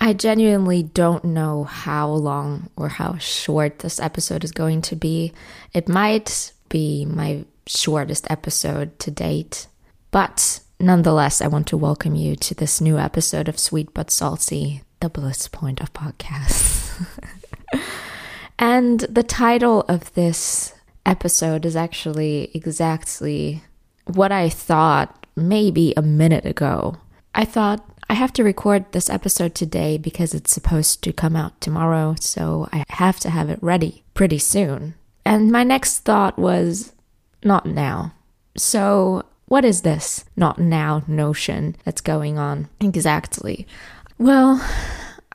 I genuinely don't know how long or how short this episode is going to be. It might be my shortest episode to date, but nonetheless, I want to welcome you to this new episode of Sweet But Salty, the bliss point of podcasts. and the title of this episode is actually exactly what I thought maybe a minute ago. I thought I have to record this episode today because it's supposed to come out tomorrow, so I have to have it ready pretty soon. And my next thought was not now. So, what is this not now notion that's going on exactly? Well,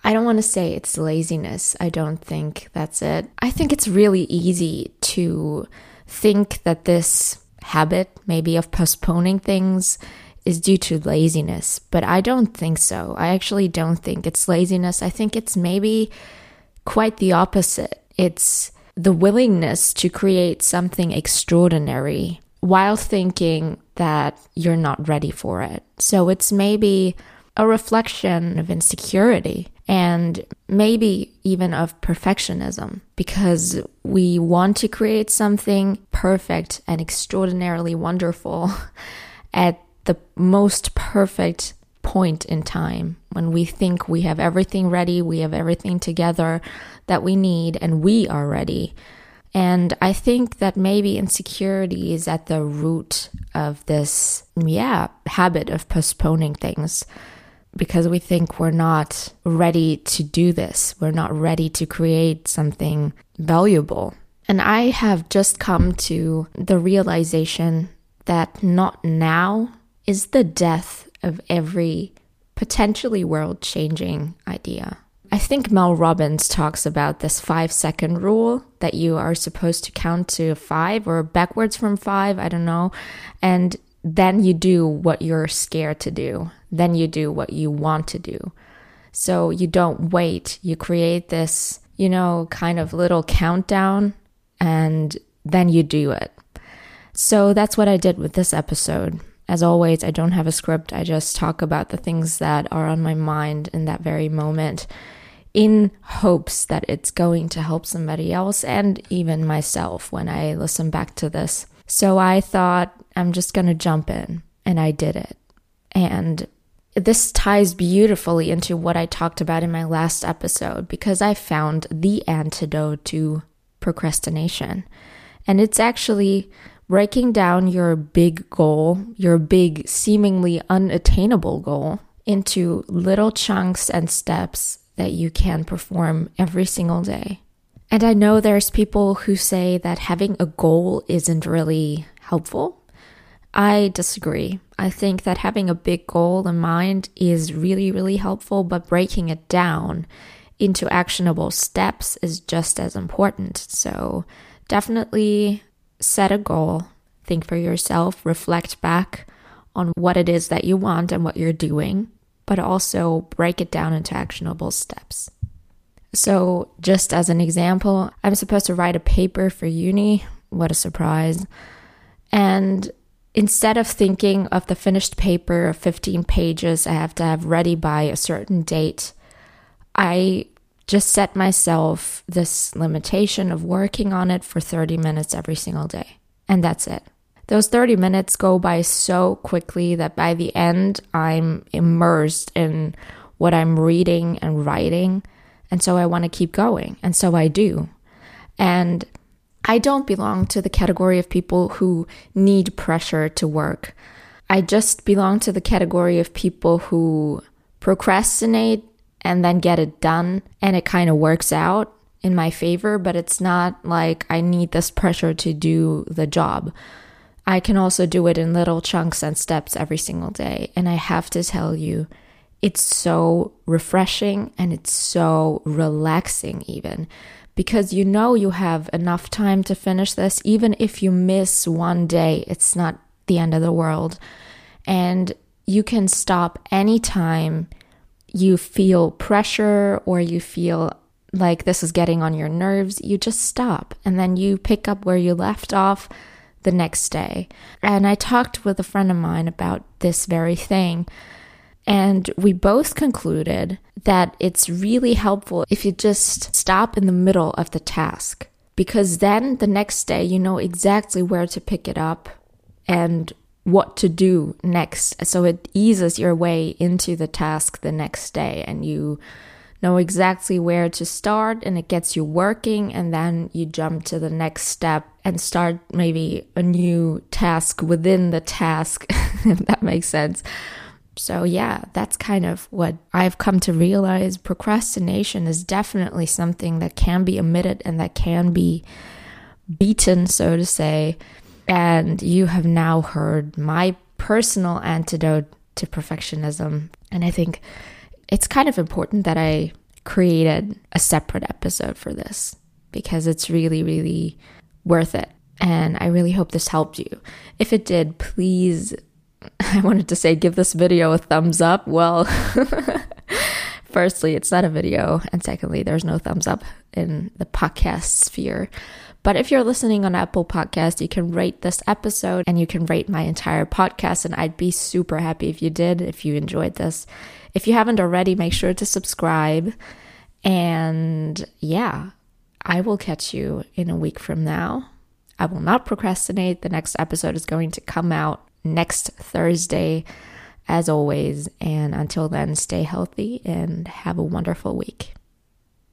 I don't want to say it's laziness. I don't think that's it. I think it's really easy to think that this habit, maybe of postponing things, is due to laziness, but I don't think so. I actually don't think it's laziness. I think it's maybe quite the opposite. It's the willingness to create something extraordinary while thinking that you're not ready for it. So it's maybe a reflection of insecurity and maybe even of perfectionism because we want to create something perfect and extraordinarily wonderful at the most perfect point in time when we think we have everything ready, we have everything together that we need, and we are ready. And I think that maybe insecurity is at the root of this, yeah, habit of postponing things because we think we're not ready to do this. We're not ready to create something valuable. And I have just come to the realization that not now is the death of every potentially world changing idea. I think Mel Robbins talks about this five second rule that you are supposed to count to five or backwards from five, I don't know. And then you do what you're scared to do. Then you do what you want to do. So you don't wait. You create this, you know, kind of little countdown and then you do it. So that's what I did with this episode. As always, I don't have a script. I just talk about the things that are on my mind in that very moment in hopes that it's going to help somebody else and even myself when I listen back to this. So I thought I'm just going to jump in and I did it. And this ties beautifully into what I talked about in my last episode because I found the antidote to procrastination. And it's actually breaking down your big goal, your big, seemingly unattainable goal, into little chunks and steps that you can perform every single day. And I know there's people who say that having a goal isn't really helpful. I disagree. I think that having a big goal in mind is really, really helpful, but breaking it down into actionable steps is just as important. So definitely set a goal, think for yourself, reflect back on what it is that you want and what you're doing, but also break it down into actionable steps. So, just as an example, I'm supposed to write a paper for uni. What a surprise. And instead of thinking of the finished paper of 15 pages I have to have ready by a certain date, I just set myself this limitation of working on it for 30 minutes every single day. And that's it. Those 30 minutes go by so quickly that by the end, I'm immersed in what I'm reading and writing. And so I want to keep going. And so I do. And I don't belong to the category of people who need pressure to work. I just belong to the category of people who procrastinate and then get it done and it kind of works out in my favor, but it's not like I need this pressure to do the job. I can also do it in little chunks and steps every single day. And I have to tell you, it's so refreshing and it's so relaxing, even because you know you have enough time to finish this. Even if you miss one day, it's not the end of the world. And you can stop anytime you feel pressure or you feel like this is getting on your nerves, you just stop and then you pick up where you left off the next day. And I talked with a friend of mine about this very thing. And we both concluded that it's really helpful if you just stop in the middle of the task because then the next day you know exactly where to pick it up and what to do next. So it eases your way into the task the next day and you know exactly where to start and it gets you working and then you jump to the next step and start maybe a new task within the task if that makes sense. So yeah that's kind of what i've come to realize. Procrastination is definitely something that can be omitted and that can be beaten so to say and you have now heard my personal antidote to perfectionism and i think it's kind of important that I created a separate episode for this because it's really, really worth it. And I really hope this helped you. If it did, please, I wanted to say give this video a thumbs up. Well, firstly, it's not a video. And secondly, there's no thumbs up in the podcast sphere. But if you're listening on Apple Podcast, you can rate this episode and you can rate my entire podcast. And I'd be super happy if you did, if you enjoyed this. If you haven't already, make sure to subscribe. And yeah, I will catch you in a week from now. I will not procrastinate. The next episode is going to come out next Thursday, as always. And until then, stay healthy and have a wonderful week.